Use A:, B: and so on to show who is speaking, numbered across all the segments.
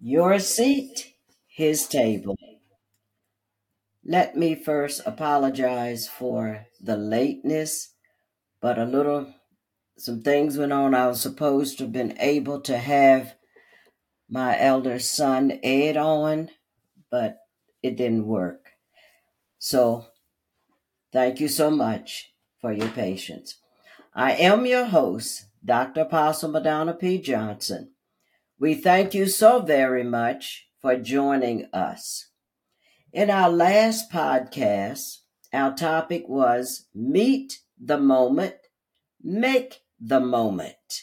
A: Your seat, his table. Let me first apologize for the lateness, but a little, some things went on. I was supposed to have been able to have my elder son Ed on, but it didn't work. So thank you so much for your patience. I am your host, Dr. Apostle Madonna P. Johnson. We thank you so very much for joining us. In our last podcast, our topic was Meet the Moment, Make the Moment.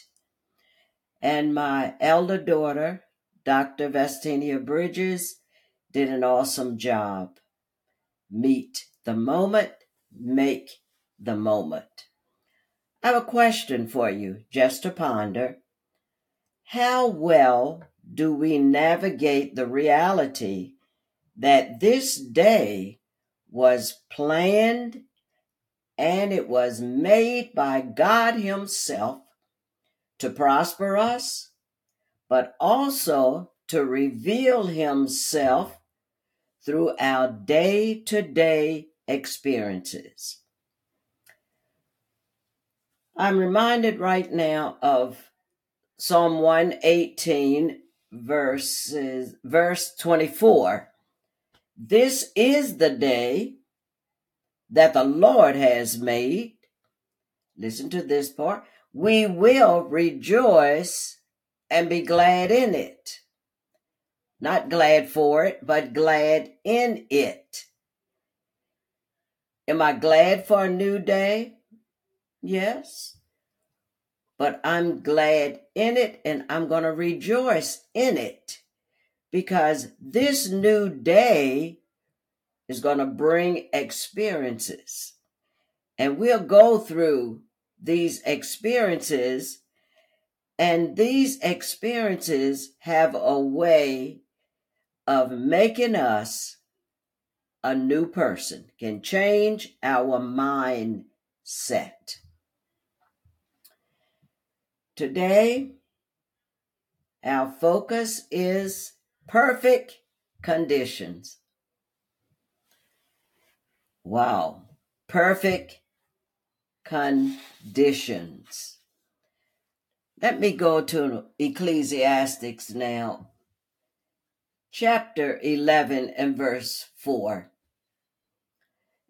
A: And my elder daughter, Dr. Vestinia Bridges, did an awesome job. Meet the moment, make the moment. I have a question for you just to ponder. How well do we navigate the reality that this day was planned and it was made by God Himself to prosper us, but also to reveal Himself through our day to day experiences. I'm reminded right now of Psalm 118 verses verse 24. This is the day that the Lord has made. Listen to this part. We will rejoice and be glad in it. Not glad for it, but glad in it. Am I glad for a new day? Yes but I'm glad in it and I'm going to rejoice in it because this new day is going to bring experiences. And we'll go through these experiences, and these experiences have a way of making us a new person, can change our mindset. Today, our focus is perfect conditions. Wow, perfect conditions. Let me go to Ecclesiastics now, chapter 11 and verse 4.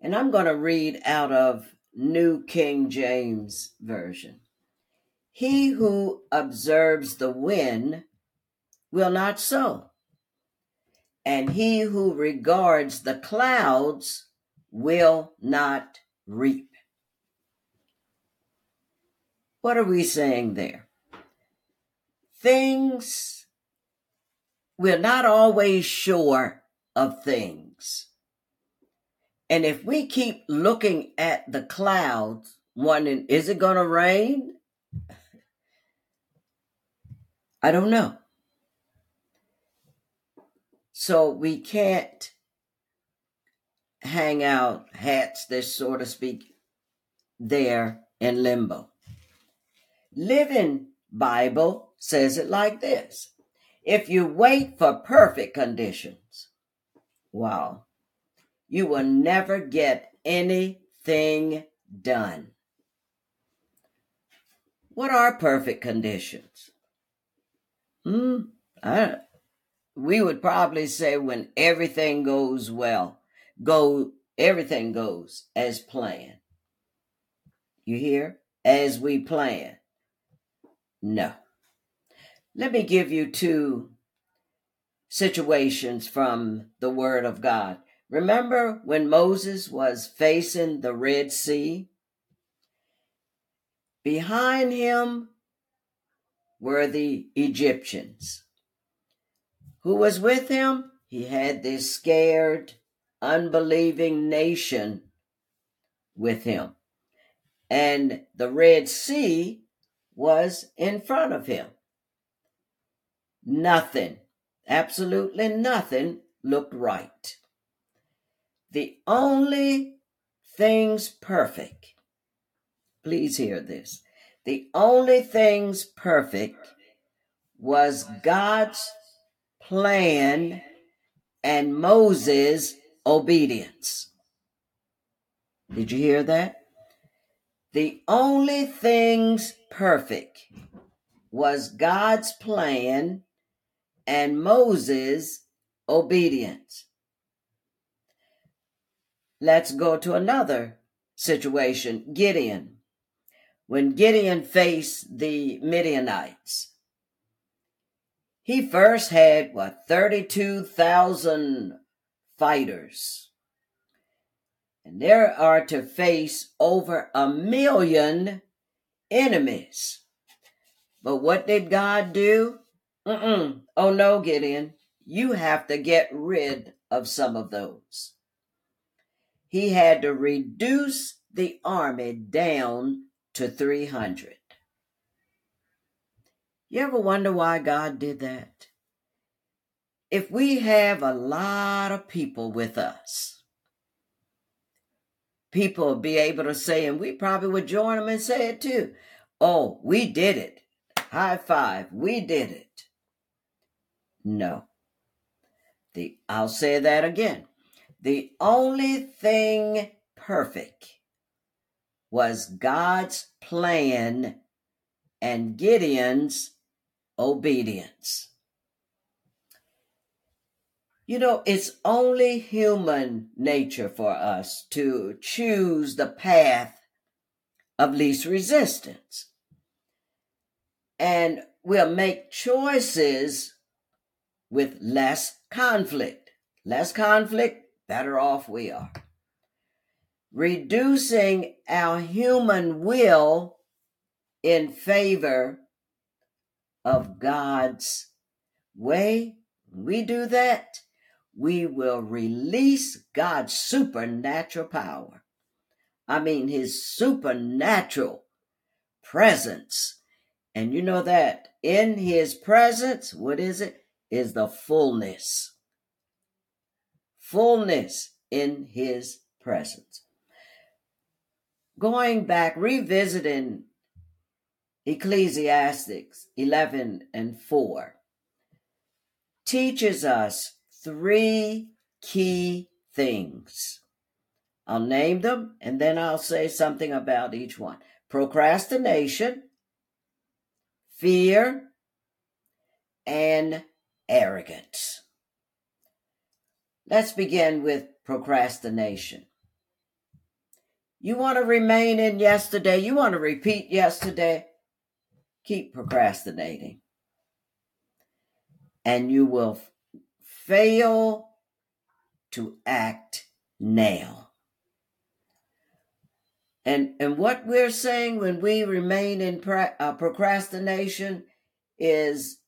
A: And I'm going to read out of New King James Version. He who observes the wind will not sow, and he who regards the clouds will not reap. What are we saying there? Things, we're not always sure of things. And if we keep looking at the clouds, wondering, is it going to rain? I don't know. So we can't hang out hats, this so to speak, there in limbo. Living Bible says it like this. If you wait for perfect conditions, wow, you will never get anything done. What are perfect conditions? Hmm. I, we would probably say when everything goes well, go everything goes as planned. You hear? As we plan. No. Let me give you two situations from the Word of God. Remember when Moses was facing the Red Sea? Behind him were the Egyptians. Who was with him? He had this scared, unbelieving nation with him. And the Red Sea was in front of him. Nothing, absolutely nothing looked right. The only things perfect, please hear this, the only things perfect was God's plan and Moses' obedience. Did you hear that? The only things perfect was God's plan and Moses' obedience. Let's go to another situation Gideon. When Gideon faced the Midianites, he first had, what, 32,000 fighters. And there are to face over a million enemies. But what did God do? Mm-mm. Oh no, Gideon. You have to get rid of some of those. He had to reduce the army down to 300. You ever wonder why God did that? If we have a lot of people with us, people be able to say, and we probably would join them and say it too. Oh, we did it. High five. We did it. No. The I'll say that again. The only thing perfect was God's plan and Gideon's obedience. You know, it's only human nature for us to choose the path of least resistance. And we'll make choices with less conflict. Less conflict, better off we are. Reducing our human will in favor of God's way, we do that, we will release God's supernatural power. I mean, his supernatural presence. And you know that in his presence, what is it? Is the fullness. Fullness in his presence. Going back, revisiting Ecclesiastics 11 and 4 teaches us three key things. I'll name them and then I'll say something about each one. Procrastination, fear, and arrogance. Let's begin with procrastination. You want to remain in yesterday, you want to repeat yesterday, keep procrastinating. And you will fail to act now. And, and what we're saying when we remain in pra- uh, procrastination is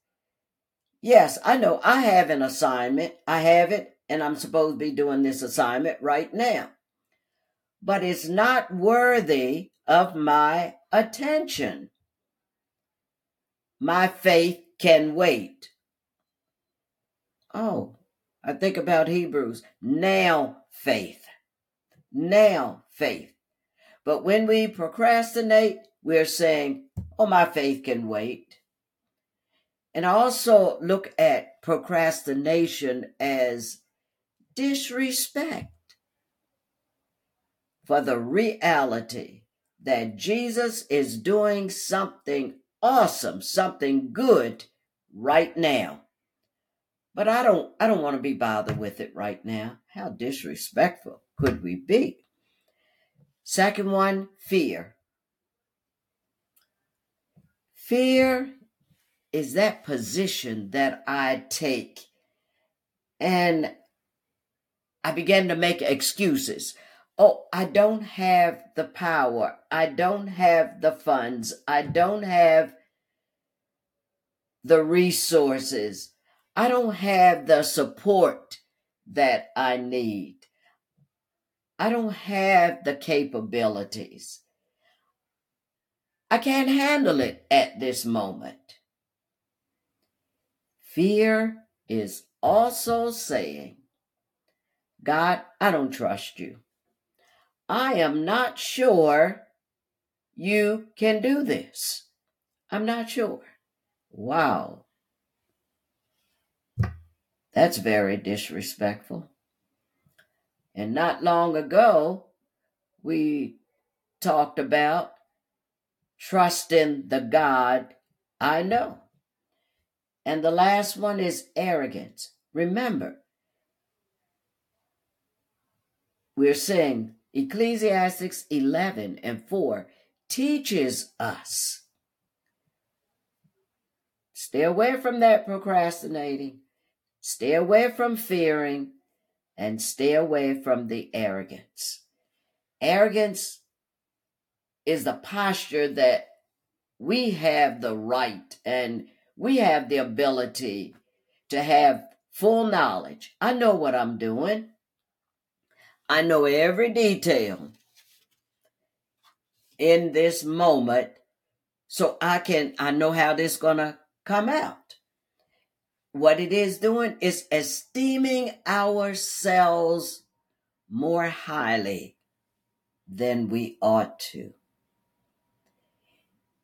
A: yes, I know I have an assignment, I have it, and I'm supposed to be doing this assignment right now. But is not worthy of my attention. My faith can wait. Oh, I think about Hebrews. Now faith. Now faith. But when we procrastinate, we're saying, oh, my faith can wait. And also look at procrastination as disrespect for the reality that Jesus is doing something awesome, something good right now. But I don't I don't want to be bothered with it right now. How disrespectful could we be? Second one, fear. Fear is that position that I take and I began to make excuses. Oh, I don't have the power. I don't have the funds. I don't have the resources. I don't have the support that I need. I don't have the capabilities. I can't handle it at this moment. Fear is also saying, God, I don't trust you. I am not sure you can do this. I'm not sure. Wow. That's very disrespectful. And not long ago, we talked about trusting the God I know. And the last one is arrogance. Remember, we're saying Ecclesiastics 11 and 4 teaches us stay away from that procrastinating, stay away from fearing, and stay away from the arrogance. Arrogance is the posture that we have the right and we have the ability to have full knowledge. I know what I'm doing. I know every detail in this moment so I can I know how this to come out. What it is doing is esteeming ourselves more highly than we ought to.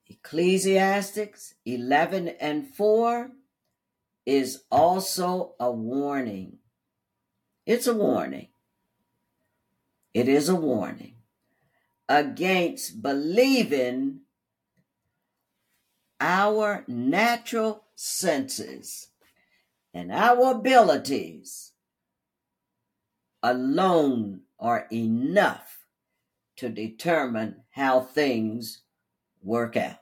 A: Ecclesiastics 11 and 4 is also a warning. It's a warning. It is a warning against believing our natural senses and our abilities alone are enough to determine how things work out.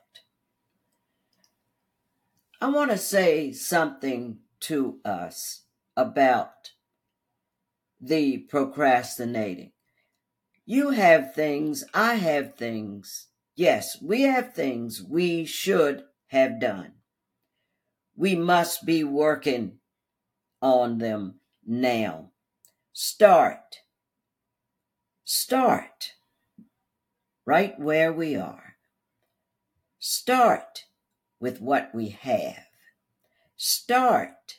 A: I want to say something to us about the procrastinating. You have things, I have things. Yes, we have things we should have done. We must be working on them now. Start. Start right where we are. Start with what we have. Start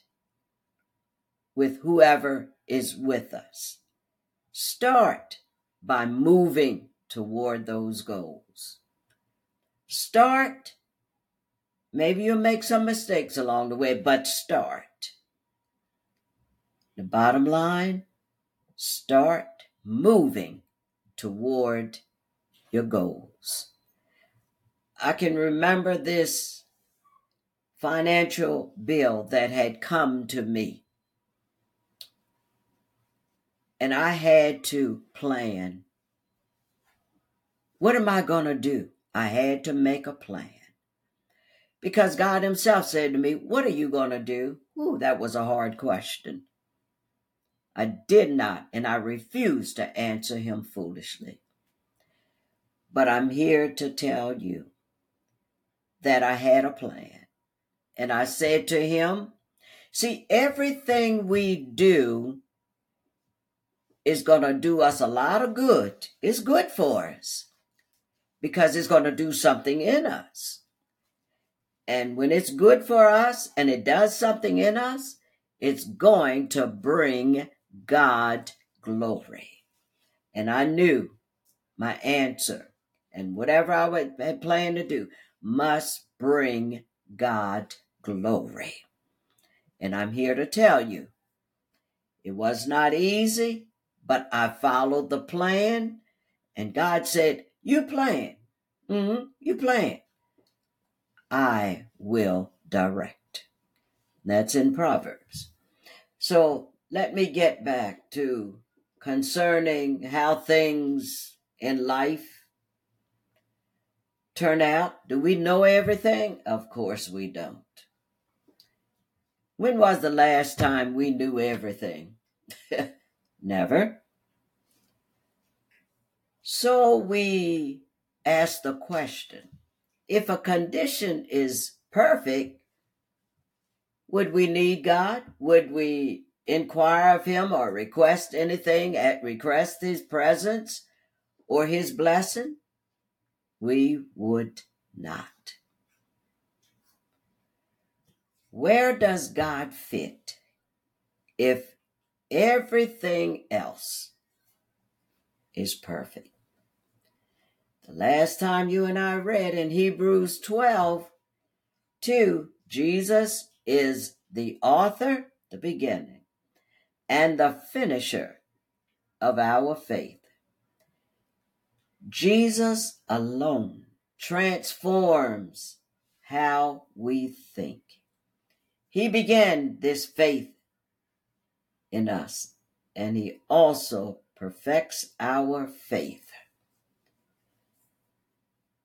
A: with whoever is with us. Start by moving toward those goals. Start. Maybe you'll make some mistakes along the way, but start. The bottom line start moving toward your goals. I can remember this financial bill that had come to me. And I had to plan. What am I going to do? I had to make a plan. Because God Himself said to me, What are you going to do? Ooh, that was a hard question. I did not, and I refused to answer Him foolishly. But I'm here to tell you that I had a plan. And I said to him, See, everything we do is going to do us a lot of good. It's good for us because it's going to do something in us. And when it's good for us and it does something in us, it's going to bring God glory. And I knew my answer and whatever I had planned to do must bring God glory. And I'm here to tell you, it was not easy, but I followed the plan. And God said, You plan. Mm-hmm, you plan. I will direct. That's in Proverbs. So let me get back to concerning how things in life turn out? Do we know everything? Of course we don't. When was the last time we knew everything? Never. So we ask the question if a condition is perfect, would we need God? Would we inquire of Him or request anything at request His presence or His blessing? we would not. Where does God fit if everything else is perfect? The last time you and I read in Hebrews 12, 2, Jesus is the author, the beginning, and the finisher of our faith. Jesus alone transforms how we think. He began this faith in us, and He also perfects our faith.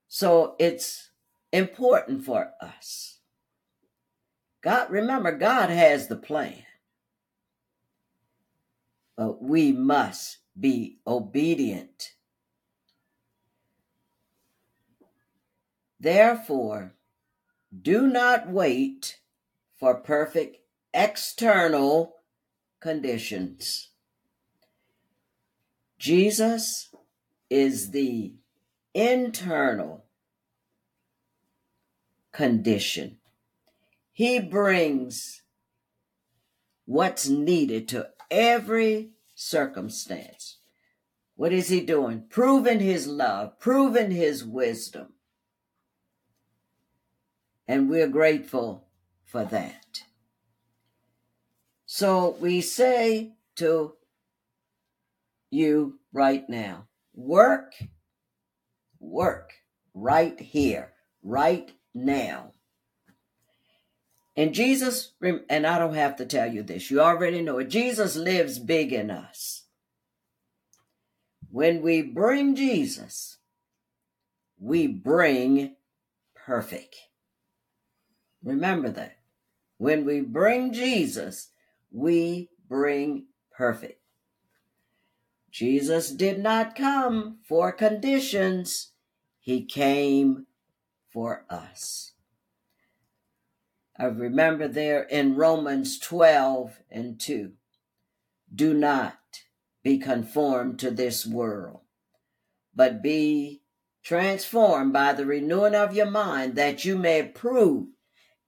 A: So it's important for us. God, remember, God has the plan, but we must be obedient. Therefore, do not wait for perfect external conditions. Jesus is the internal condition. He brings what's needed to every circumstance. What is he doing? Proving his love, proving his wisdom. And we're grateful for that. So we say to you right now work, work right here, right now. And Jesus, and I don't have to tell you this, you already know it. Jesus lives big in us. When we bring Jesus, we bring perfect. Remember that. When we bring Jesus, we bring perfect. Jesus did not come for conditions, he came for us. I remember there in Romans 12 and 2 do not be conformed to this world, but be transformed by the renewing of your mind that you may prove.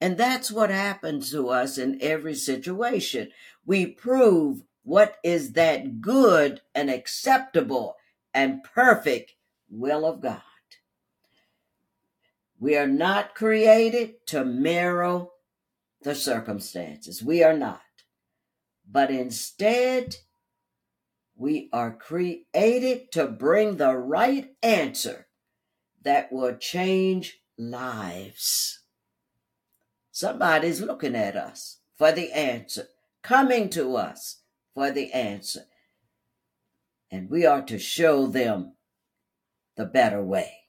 A: And that's what happens to us in every situation. We prove what is that good and acceptable and perfect will of God. We are not created to mirror the circumstances. We are not. But instead, we are created to bring the right answer that will change lives. Somebody's looking at us for the answer, coming to us for the answer. And we are to show them the better way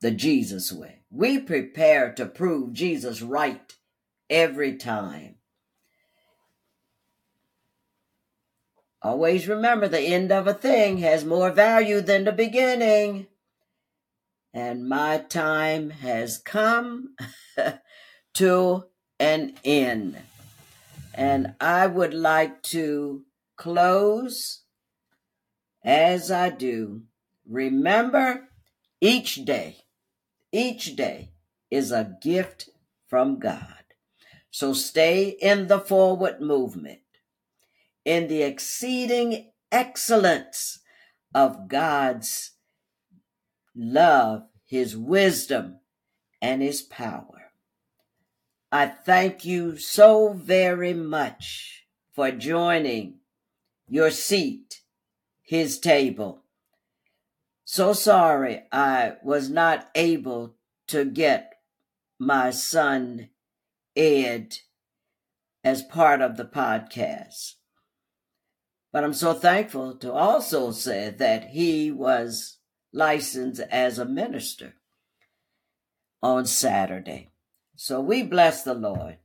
A: the Jesus way. We prepare to prove Jesus right every time. Always remember the end of a thing has more value than the beginning. And my time has come to an end. And I would like to close as I do. Remember each day each day is a gift from God. So stay in the forward movement, in the exceeding excellence of God's love, His wisdom, and His power. I thank you so very much for joining your seat, His table so sorry I was not able to get my son Ed as part of the podcast. But I'm so thankful to also say that he was licensed as a minister on Saturday. So we bless the Lord.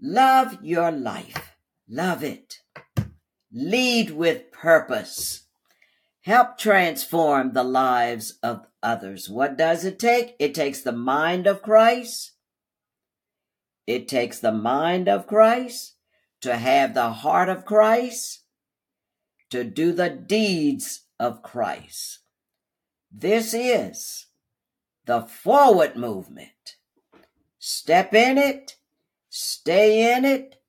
A: Love your life. Love it. Lead with purpose. Help transform the lives of others. What does it take? It takes the mind of Christ. It takes the mind of Christ to have the heart of Christ, to do the deeds of Christ. This is the forward movement. Step in it, stay in it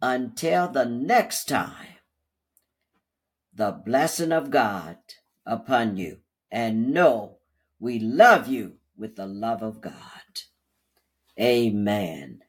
A: until the next time the blessing of God upon you and know we love you with the love of God. Amen.